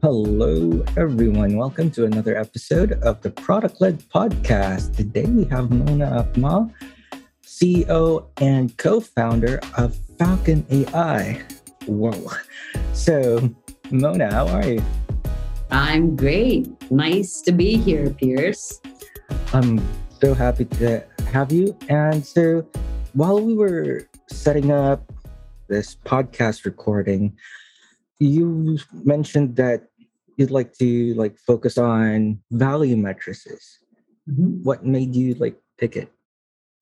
Hello, everyone. Welcome to another episode of the Product Led Podcast. Today we have Mona Akmal, CEO and co founder of Falkon AI. Whoa. So, Mona, how are you? I'm great. Nice to be here, Pierce. I'm so happy to have you. And so, while we were setting up this podcast recording, you mentioned that you'd like to like focus on value matrices. Mm-hmm. What made you like pick it?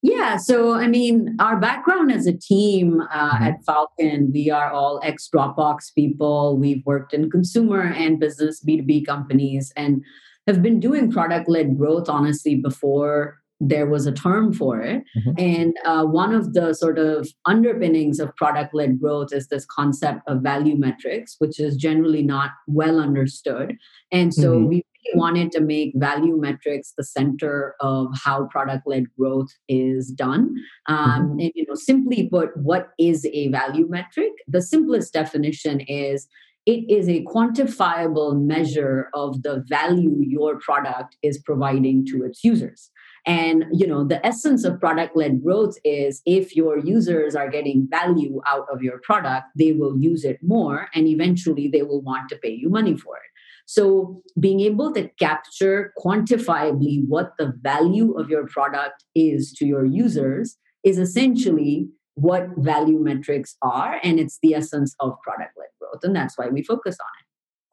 Yeah, so I mean, our background as a team uh, mm-hmm. at Falkon, we are all ex Dropbox people. We've worked in consumer and business B2B companies and have been doing product led growth, honestly, before there was a term for it. Mm-hmm. And uh, one of the sort of underpinnings of product led growth is this concept of value metrics, which is generally not well understood. And so mm-hmm. we wanted to make value metrics the center of how product led growth is done. Um, mm-hmm. And, you know, simply put, what is a value metric? The simplest definition is it is a quantifiable measure of the value your product is providing to its users and you know the essence of product led growth is if your users are getting value out of your product they will use it more and eventually they will want to pay you money for it. So being able to capture quantifiably what the value of your product is to your users is essentially what value metrics are and it's the essence of product led growth and that's why we focus on it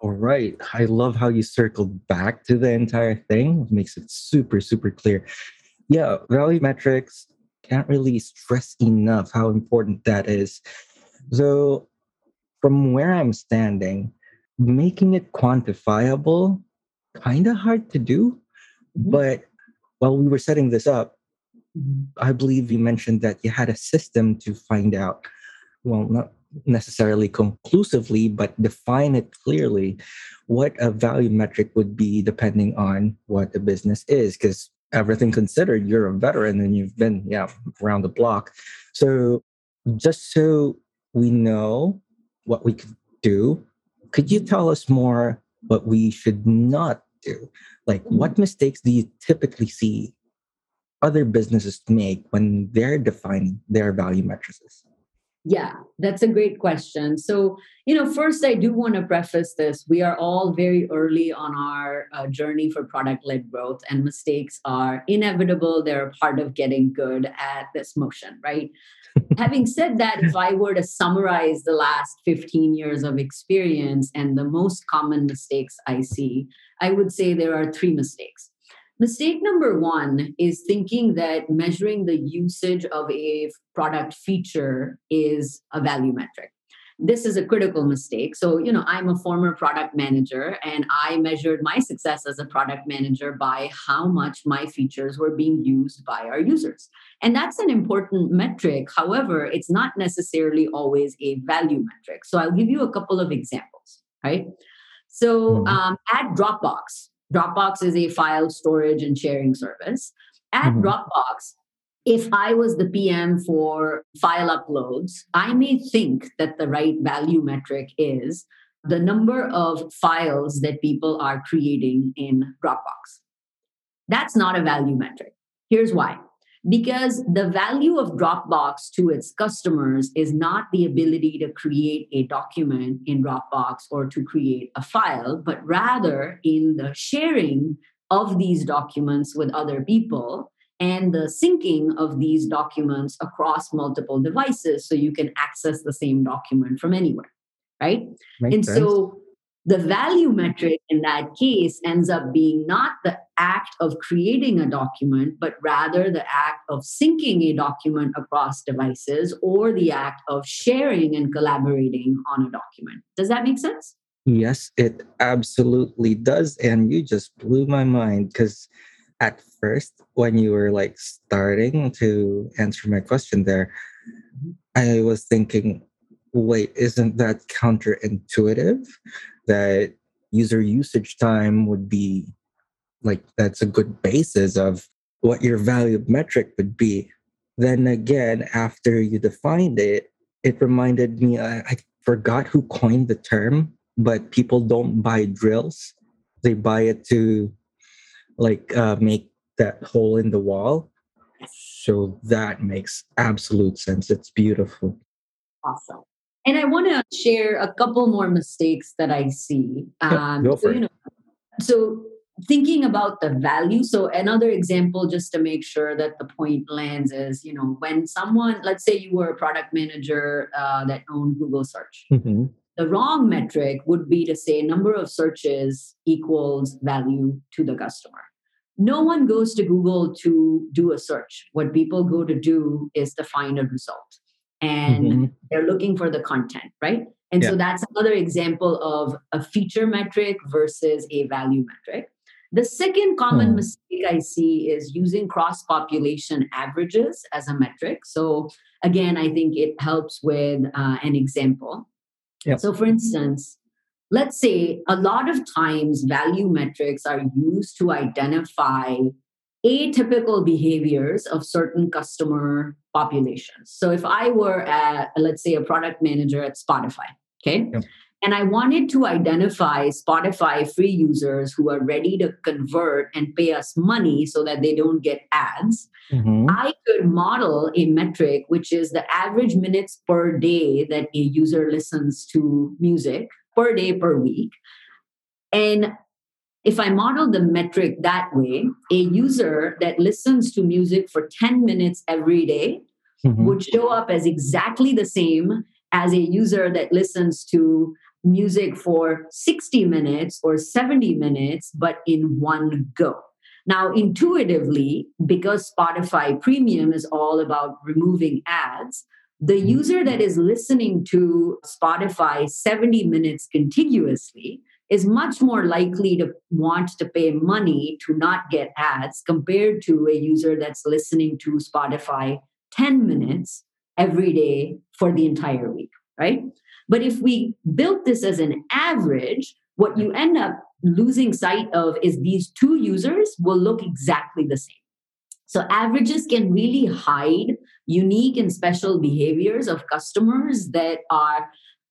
all right. I love how you circled back to the entire thing. It makes it super, super clear. Yeah, value metrics can't really stress enough how important that is. So, from where I'm standing, making it quantifiable kind of hard to do. Mm-hmm. But while we were setting this up, I believe you mentioned that you had a system to find out. Well, not necessarily conclusively, but define it clearly what a value metric would be depending on what the business is. Because everything considered, you're a veteran and you've been, yeah, around the block. So just so we know what we could do, could you tell us more what we should not do? Like, what mm-hmm. mistakes do you typically see other businesses make when they're defining their value matrices? Yeah, that's a great question. So, you know, first, I do want to preface this. We are all very early on our uh, journey for product led growth, and mistakes are inevitable. They're a part of getting good at this motion, right? Having said that, if I were to summarize the last 15 years of experience and the most common mistakes I see, I would say there are three mistakes. Mistake number one is thinking that measuring the usage of a product feature is a value metric. This is a critical mistake. So, you know, I'm a former product manager and I measured my success as a product manager by how much my features were being used by our users. And that's an important metric. However, it's not necessarily always a value metric. So, I'll give you a couple of examples, right? So, mm-hmm. um, at Dropbox, Dropbox is a file storage and sharing service. At mm-hmm. Dropbox, if I was the PM for file uploads, I may think that the right value metric is the number of files that people are creating in Dropbox. That's not a value metric. Here's why because the value of Dropbox to its customers is not the ability to create a document in Dropbox or to create a file, but rather in the sharing of these documents with other people and the syncing of these documents across multiple devices so you can access the same document from anywhere, right? Makes and sense. so the value metric in that case ends up being not the act of creating a document, but rather the act of syncing a document across devices or the act of sharing and collaborating on a document. Does that make sense? Yes, it absolutely does. And you just blew my mind because at first, when you were like starting to answer my question there, I was thinking, wait, isn't that counterintuitive? That user usage time would be like that's a good basis of what your value metric would be. Then again, after you defined it, it reminded me I, I forgot who coined the term, but people don't buy drills. They buy it to like uh, make that hole in the wall. So that makes absolute sense. It's beautiful. Awesome. And I want to share a couple more mistakes that I see. Um, go for so. You know, so thinking about the value so another example just to make sure that the point lands is you know when someone let's say you were a product manager uh, that owned google search mm-hmm. the wrong metric would be to say number of searches equals value to the customer no one goes to google to do a search what people go to do is to find a result and mm-hmm. they're looking for the content right and yeah. so that's another example of a feature metric versus a value metric the second common hmm. mistake I see is using cross population averages as a metric. So, again, I think it helps with uh, an example. Yep. So, for instance, let's say a lot of times value metrics are used to identify atypical behaviors of certain customer populations. So, if I were, at, let's say, a product manager at Spotify, okay, yep. And I wanted to identify Spotify free users who are ready to convert and pay us money so that they don't get ads. Mm-hmm. I could model a metric, which is the average minutes per day that a user listens to music per day per week. And if I model the metric that way, a user that listens to music for 10 minutes every day mm-hmm. would show up as exactly the same as a user that listens to music for 60 minutes or 70 minutes, but in one go. Now, intuitively, because Spotify Premium is all about removing ads, the mm-hmm. user that is listening to Spotify 70 minutes contiguously is much more likely to want to pay money to not get ads compared to a user that's listening to Spotify 10 minutes every day for the entire week, right? But if we built this as an average, what you end up losing sight of is these two users will look exactly the same. So averages can really hide unique and special behaviors of customers that are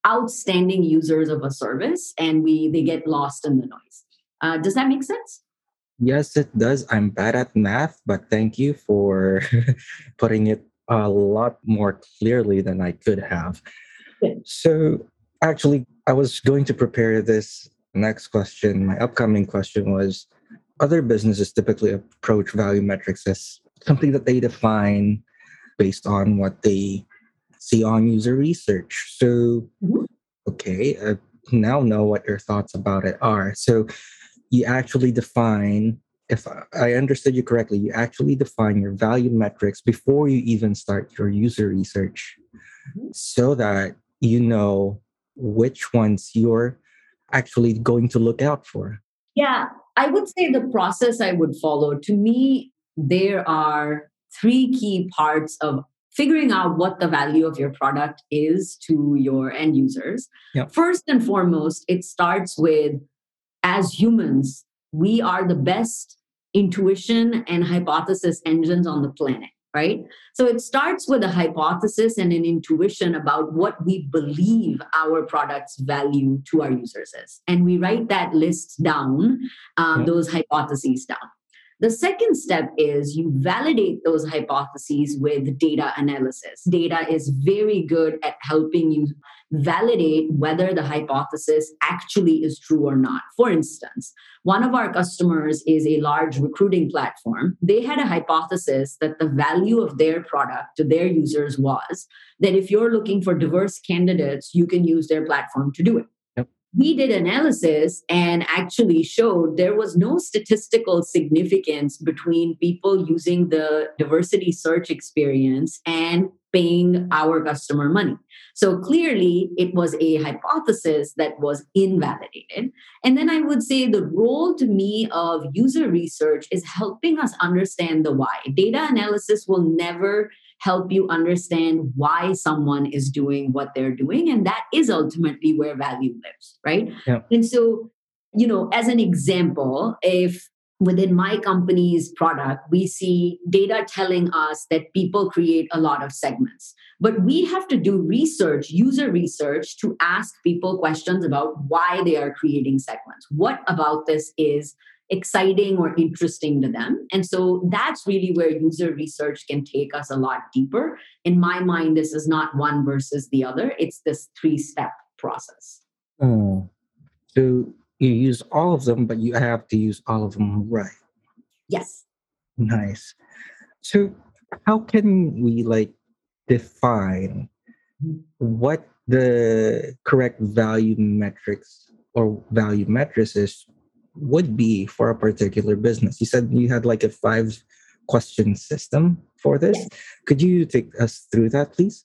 outstanding users of a service and we they get lost in the noise. Uh, does that make sense? Yes, it does. I'm bad at math, but thank you for putting it a lot more clearly than I could have. So, actually, I was going to prepare this next question. My upcoming question was other businesses typically approach value metrics as something that they define based on what they see on user research. So, mm-hmm. okay, I now know what your thoughts about it are. So, you actually define, if I understood you correctly, you actually define your value metrics before you even start your user research mm-hmm. so that you know which ones you're actually going to look out for? Yeah, I would say the process I would follow to me, there are three key parts of figuring out what the value of your product is to your end users. Yep. First and foremost, it starts with as humans, we are the best intuition and hypothesis engines on the planet right? So it starts with a hypothesis and an intuition about what we believe our product's value to our users is. And we write that list down, um, those hypotheses down. The second step is you validate those hypotheses with data analysis. Data is very good at helping you validate whether the hypothesis actually is true or not. For instance, one of our customers is a large recruiting platform. They had a hypothesis that the value of their product to their users was that if you're looking for diverse candidates, you can use their platform to do it we did analysis and actually showed there was no statistical significance between people using the diversity search experience and paying our customer money. So clearly, it was a hypothesis that was invalidated. And then I would say the role to me of user research is helping us understand the why. Data analysis will never help you understand why someone is doing what they're doing. And that is ultimately where value lives, right? Yeah. And so, you know, as an example, if within my company's product, we see data telling us that people create a lot of segments. But we have to do research, user research, to ask people questions about why they are creating segments. What about this is exciting or interesting to them. And so that's really where user research can take us a lot deeper. In my mind, this is not one versus the other, it's this three step process. Oh. So you use all of them, but you have to use all of them right. Yes. Nice. So how can we like define what the correct value metrics or value matrices would be for a particular business? You said you had like a five question system for this. Yes. Could you take us through that, please?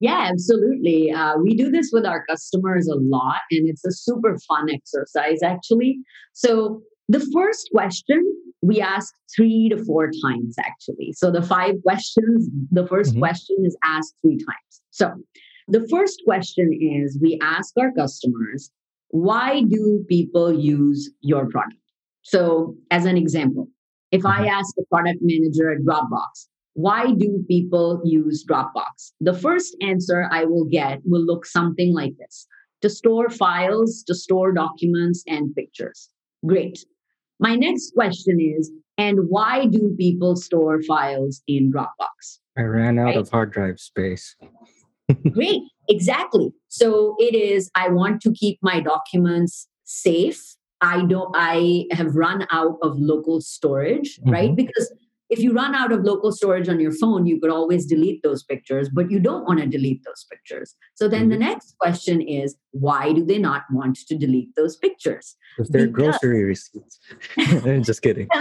Yeah, absolutely. Uh, we do this with our customers a lot, and it's a super fun exercise, actually. So, the first question we ask three to four times, actually. So, the five questions, the 1st mm-hmm. question is asked three times. So, the first question is we ask our customers, why do people use your product? So, as an example, if I mm-hmm. ask the product manager at Dropbox, why do people use Dropbox? The first answer I will get will look something like this to store files, to store documents and pictures. Great. My next question is and why do people store files in Dropbox? I ran out right? of hard drive space. Great. Exactly. So it is I want to keep my documents safe. I don't I have run out of local storage, mm-hmm. right? Because if you run out of local storage on your phone, you could always delete those pictures, but you don't want to delete those pictures. So then mm-hmm. the next question is why do they not want to delete those pictures? Because they're grocery receipts. I'm just kidding.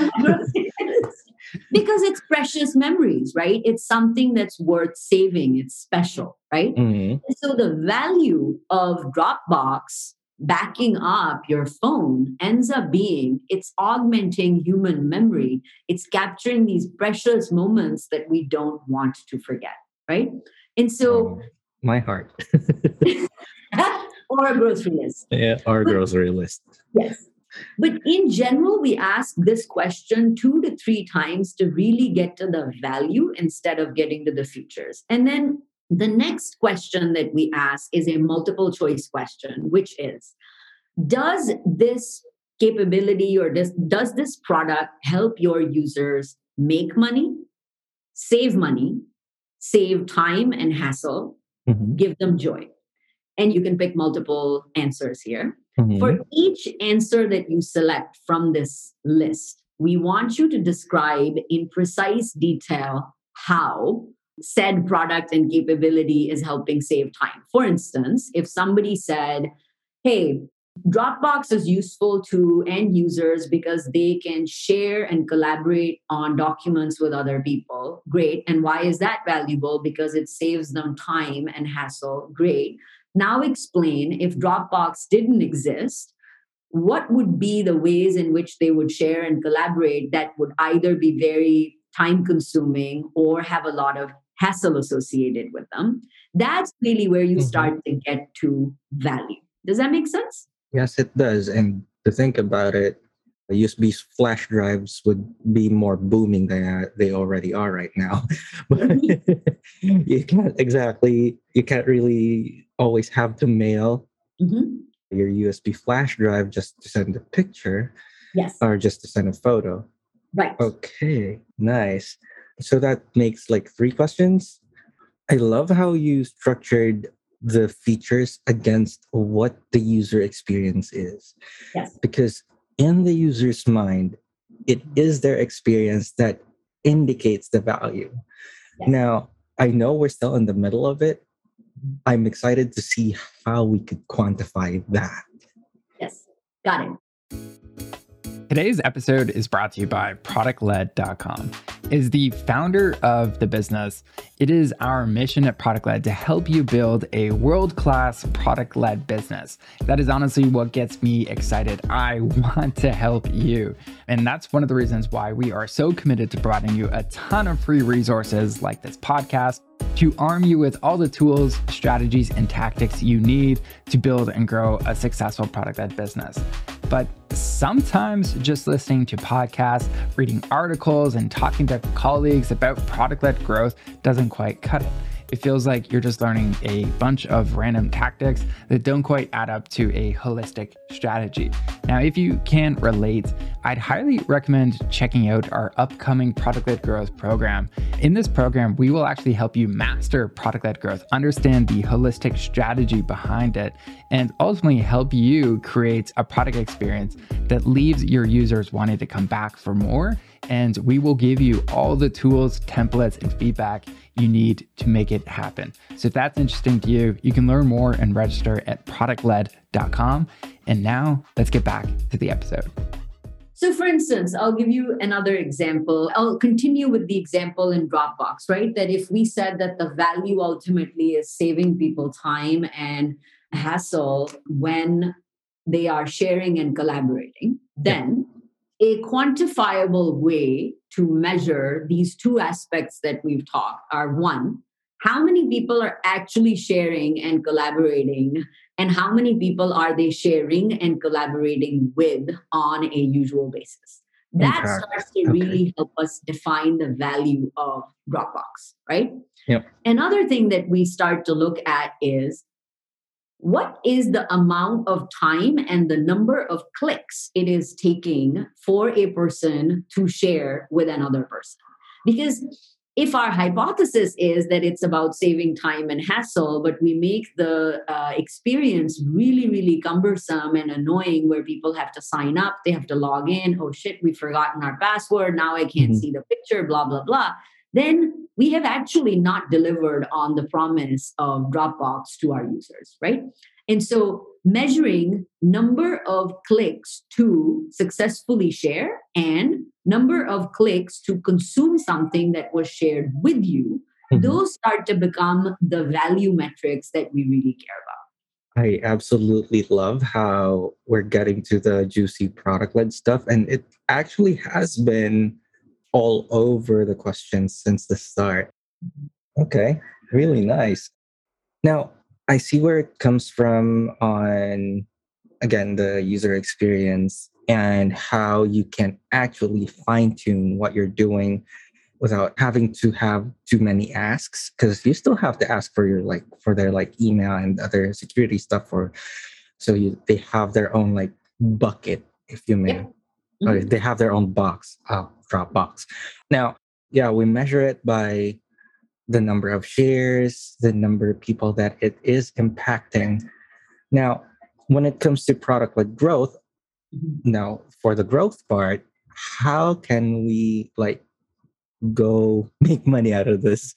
because it's precious memories, right? It's something that's worth saving, it's special, right? Mm-hmm. so the value of Dropbox backing up your phone ends up being it's augmenting human memory. It's capturing these precious moments that we don't want to forget right? And so um, my heart. Or a grocery list. Yeah or a grocery list. Yes but in general we ask this question two to three times to really get to the value instead of getting to the features and then the next question that we ask is a multiple choice question, which is Does this capability or does, does this product help your users make money, save money, save time and hassle, mm-hmm. give them joy? And you can pick multiple answers here. Mm-hmm. For each answer that you select from this list, we want you to describe in precise detail how said product and capability is helping save time. For instance, if somebody said, hey, Dropbox is useful to end users because they can share and collaborate on documents with other people. Great. And why is that valuable? Because it saves them time and hassle. Great. Now explain if Dropbox didn't exist, what would be the ways in which they would share and collaborate that would either be very time consuming or have a lot of hassle associated with them. That's really where you mm-hmm. start to get to value. Does that make sense? Yes, it does. And to think about it, USB flash drives would be more booming than they already are right now. but you can't exactly, you can't really always have to mail mm-hmm. your USB flash drive just to send a picture. Yes. Or just to send a photo. Right. Okay, nice. So that makes like three questions. I love how you structured the features against what the user experience is. Yes. Because in the user's mind, it mm-hmm. is their experience that indicates the value. Yes. Now, I know we're still in the middle of it. Mm-hmm. I'm excited to see how we could quantify that. Yes, got it. Today's episode is brought to you by productled.com. As the founder of the business, it is our mission at ProductLed to help you build a world-class product-led business. That is honestly what gets me excited. I want to help you. And that's one of the reasons why we are so committed to providing you a ton of free resources like this podcast to arm you with all the tools, strategies, and tactics you need to build and grow a successful product led business. But sometimes just listening to podcasts, reading articles, and talking to colleagues about product led growth doesn't quite cut it it feels like you're just learning a bunch of random tactics that don't quite add up to a holistic strategy. Now, if you can relate, I'd highly recommend checking out our upcoming product led growth program. In this program, we will actually help you master product led growth, understand the holistic strategy behind it, and ultimately help you create a product experience that leaves your users wanting to come back for more. And we will give you all the tools, templates, and feedback you need to make it happen. So if that's interesting to you, you can learn more and register at productled.com. And now let's get back to the episode. So, for instance, I'll give you another example. I'll continue with the example in Dropbox, right? That if we said that the value ultimately is saving people time and hassle when they are sharing and collaborating, then a quantifiable way to measure these two aspects that we've talked are one, how many people are actually sharing and collaborating, and how many people are they sharing and collaborating with on a usual basis? That starts to okay. really help us define the value of Dropbox, right? Yep. Another thing that we start to look at is what is the amount of time and the number of clicks it is taking for a person to share with another person because if our hypothesis is that it's about saving time and hassle but we make the uh, experience really really cumbersome and annoying where people have to sign up they have to log in oh shit we've forgotten our password now i can't mm-hmm. see the picture blah blah blah then we have actually not delivered on the promise of Dropbox to our users, right? And so measuring number of clicks to successfully share and number of clicks to consume something that was shared with you, mm-hmm. those start to become the value metrics that we really care about. I absolutely love how we're getting to the juicy product led stuff. And it actually has been all over the questions since the start. Okay, really nice. Now, I see where it comes from on, again, the user experience and how you can actually fine tune what you're doing without having to have too many asks because you still have to ask for your like for their like email and other security stuff for so you they have their own like bucket if you may mm-hmm. or they have their own box oh Dropbox. Now, yeah, we measure it by the number of shares, the number of people that it is impacting. Now, when it comes to product led growth, now for the growth part, how can we like go make money out of this?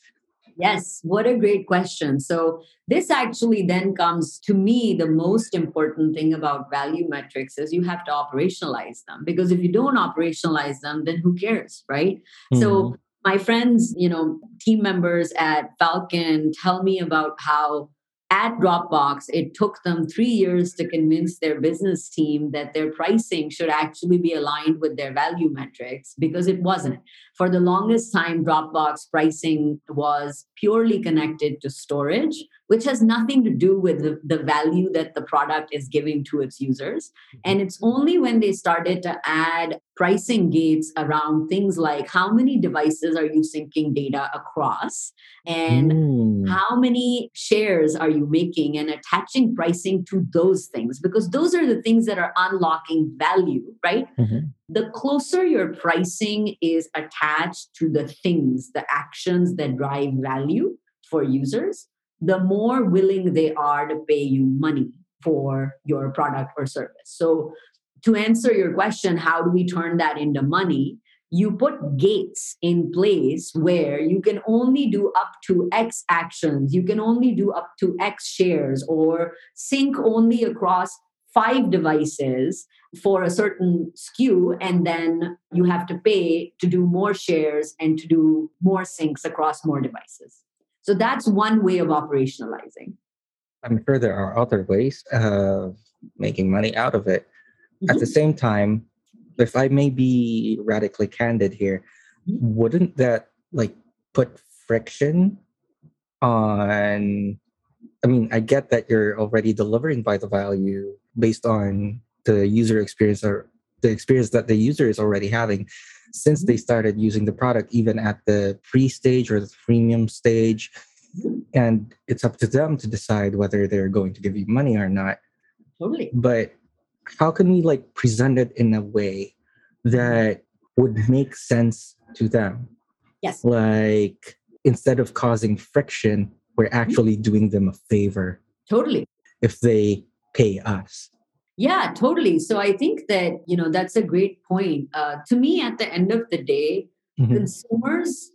Yes, what a great question. So, this actually then comes to me the most important thing about value metrics is you have to operationalize them because if you don't operationalize them, then who cares, right? Mm-hmm. So, my friends, you know, team members at Falkon tell me about how at Dropbox, it took them three years to convince their business team that their pricing should actually be aligned with their value metrics because it wasn't. For the longest time, Dropbox pricing was purely connected to storage, which has nothing to do with the, the value that the product is giving to its users. And it's only when they started to add pricing gates around things like how many devices are you syncing data across and mm. how many shares are you making and attaching pricing to those things because those are the things that are unlocking value right mm-hmm. The closer your pricing is attached to the things the actions that drive value for users the more willing they are to pay you money for your product or service so to answer your question, how do we turn that into money? You put gates in place where you can only do up to X actions, you can only do up to X shares, or sync only across five devices for a certain SKU, and then you have to pay to do more shares and to do more syncs across more devices. So that's one way of operationalizing. I'm sure there are other ways of making money out of it. Mm-hmm. At the mm-hmm. same time, if I may be radically candid here, mm-hmm. wouldn't that like put friction on? I mean, I get that you're already delivering by the value based on the user experience or the experience that the user is already having since they mm-hmm. started using the product, even at the pre stage or the premium stage. And it's up to them to decide whether they're going to give you money or not. Totally. But how can we like present it in a way that would make sense to them? Yes. Like instead of causing friction, we're actually doing them a favor Totally. if they pay us. Yeah, totally. So I think that, you know, that's a great point. Uh, to me, at the end of the day, Mhm. consumers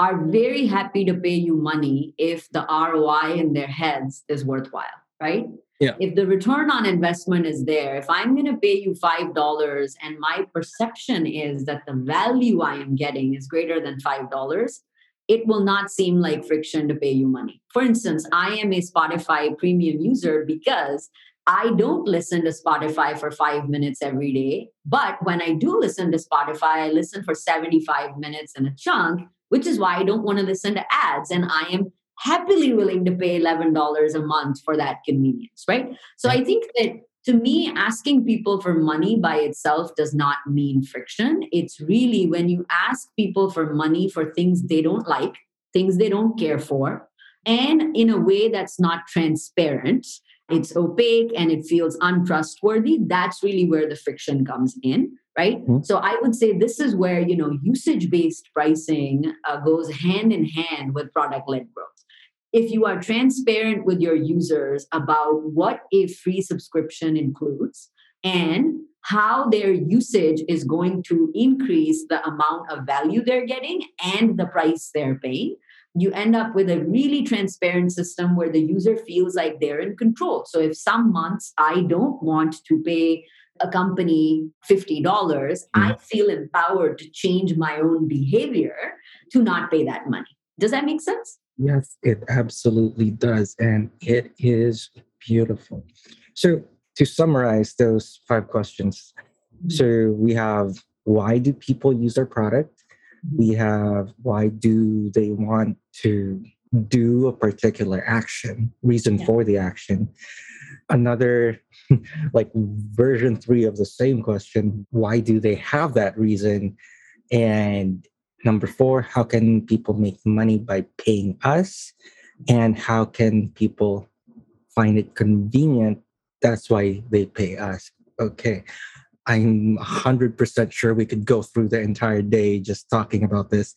are very happy to pay you money if the ROI in their heads is worthwhile, right? Yeah. If the return on investment is there, if I'm going to pay you $5 and my perception is that the value I am getting is greater than $5, it will not seem like friction to pay you money. For instance, I am a Spotify premium user because I don't listen to Spotify for five minutes every day. But when I do listen to Spotify, I listen for 75 minutes in a chunk, which is why I don't want to listen to ads. And I am happily willing to pay $11 a month for that convenience, right? So I think that to me, asking people for money by itself does not mean friction. It's really when you ask people for money for things they don't like, things they don't care for, and in a way that's not transparent it's opaque and it feels untrustworthy that's really where the friction comes in right Mhm. so i would say this is where you know usage based pricing uh, goes hand in hand with product led growth if you are transparent with your users about what a free subscription includes and how their usage is going to increase the amount of value they're getting and the price they're paying you end up with a really transparent system where the user feels like they're in control. So if some months I don't want to pay a company $50, dollars I feel empowered to change my own behavior to not pay that money. Does that make sense? Yes, it absolutely does. And it is beautiful. So, to summarize those five questions, mm-hmm. so we have why do people use our product? Mm-hmm. We have why do they want to do a particular action, reason Yeah. for the action. Another, like version three of the same question, why do they have that reason? And number four, how can people make money by paying us? And how can people find it convenient? That's why they pay us. Okay. I'm 100% sure we could go through the entire day just talking about this,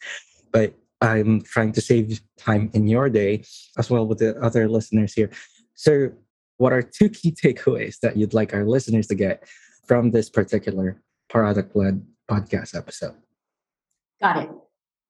but I'm trying to save time in your day as well with the other listeners here. So, what are two key takeaways that you'd like our listeners to get from this particular product led podcast episode? Got it.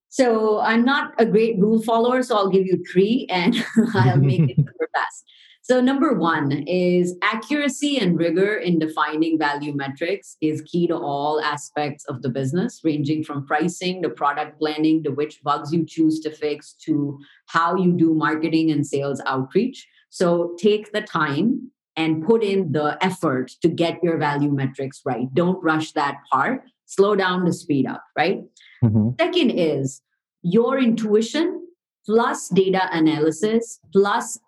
So I'm not a great rule follower, so I'll give you three and I'll make it super fast. So number one is accuracy and rigor in defining value metrics is key to all aspects of the business, ranging from pricing to product planning to which bugs you choose to fix to how you do marketing and sales outreach. So take the time and put in the effort to get your value metrics right. Don't rush that part. Slow down to speed up, right? Mhm. Second is your intuition plus data analysis plus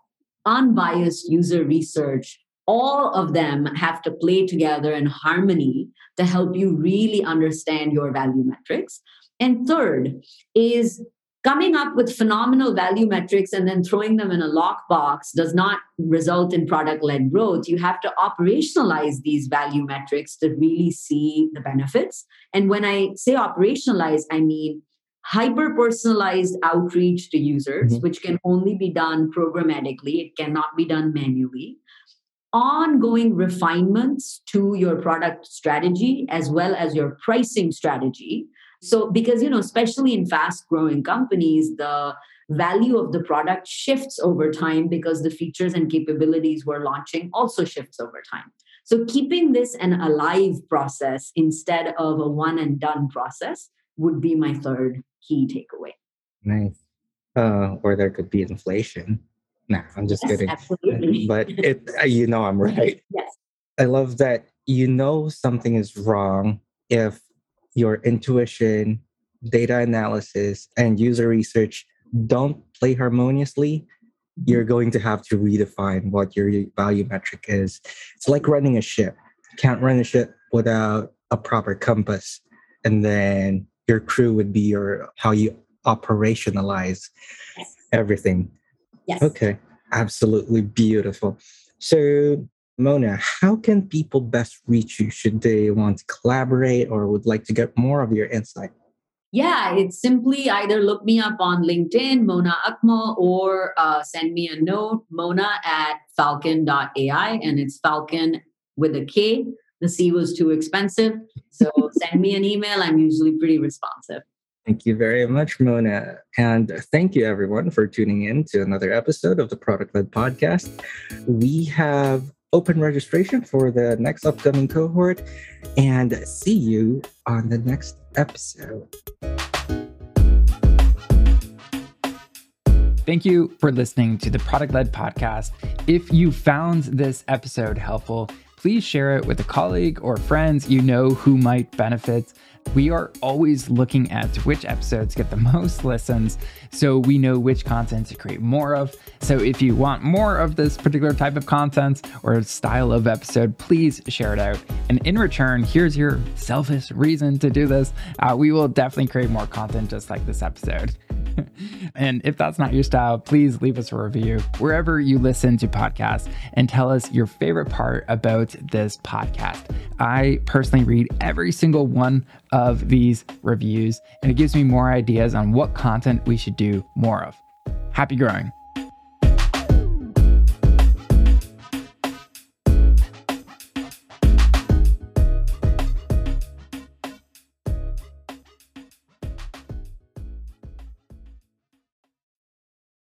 unbiased user research. All of them have to play together in harmony to help you really understand your value metrics. And third is coming up with phenomenal value metrics and then throwing them in a lockbox does not result in product led growth. You have to operationalize these value metrics to really see the benefits. And when I say operationalize, I mean hyper personalized outreach to users, Mhm. which can only be done programmatically, it cannot be done manually. Ongoing refinements to your product strategy as well as your pricing strategy. So, because, you know, especially in fast growing companies, the value of the product shifts over time because the features and capabilities we're launching also shifts over time. So, keeping this an alive process instead of a one and done process would be my third key takeaway. Nice. Uh, or there could be inflation. Nah, I'm just Yes, kidding. absolutely. But it, uh, you know, I'm right. Yes. I love that you know something is wrong if your intuition, data analysis, and user research don't play harmoniously. You're going to have to redefine what your value metric is. It's like running a ship. can't run a ship without a proper compass. And then your crew would be your how you operationalize Yes. everything. Yes. Okay, absolutely beautiful. So, Mona, how can people best reach you should they want to collaborate or would like to get more of your insight? Yeah, it's simply either look me up on LinkedIn, Mona Akmal, or uh, send me a note, mona at falkon.ai. And it's Falkon with a K. The C was too expensive. So send me an email. I'm usually pretty responsive. Thank you very much, Mona. And thank you, everyone, for tuning in to another episode of the Product Led Podcast. We have open registration for the next upcoming cohort and see you on the next episode. Thank you for listening to the Product Led Podcast. If you found this episode helpful, please share it with a colleague or friends you know who might benefit. We are always looking at which episodes get the most listens so we know which content to create more of. So if you want more of this particular type of content or style of episode, please share it out. And in return, here's your selfish reason to do this. Uh, we will definitely create more content just like this episode. and if that's not your style, please leave us a review wherever you listen to podcasts and tell us your favorite part about this podcast. I personally read every single one of these reviews, and it gives me more ideas on what content we should do more of. Happy growing.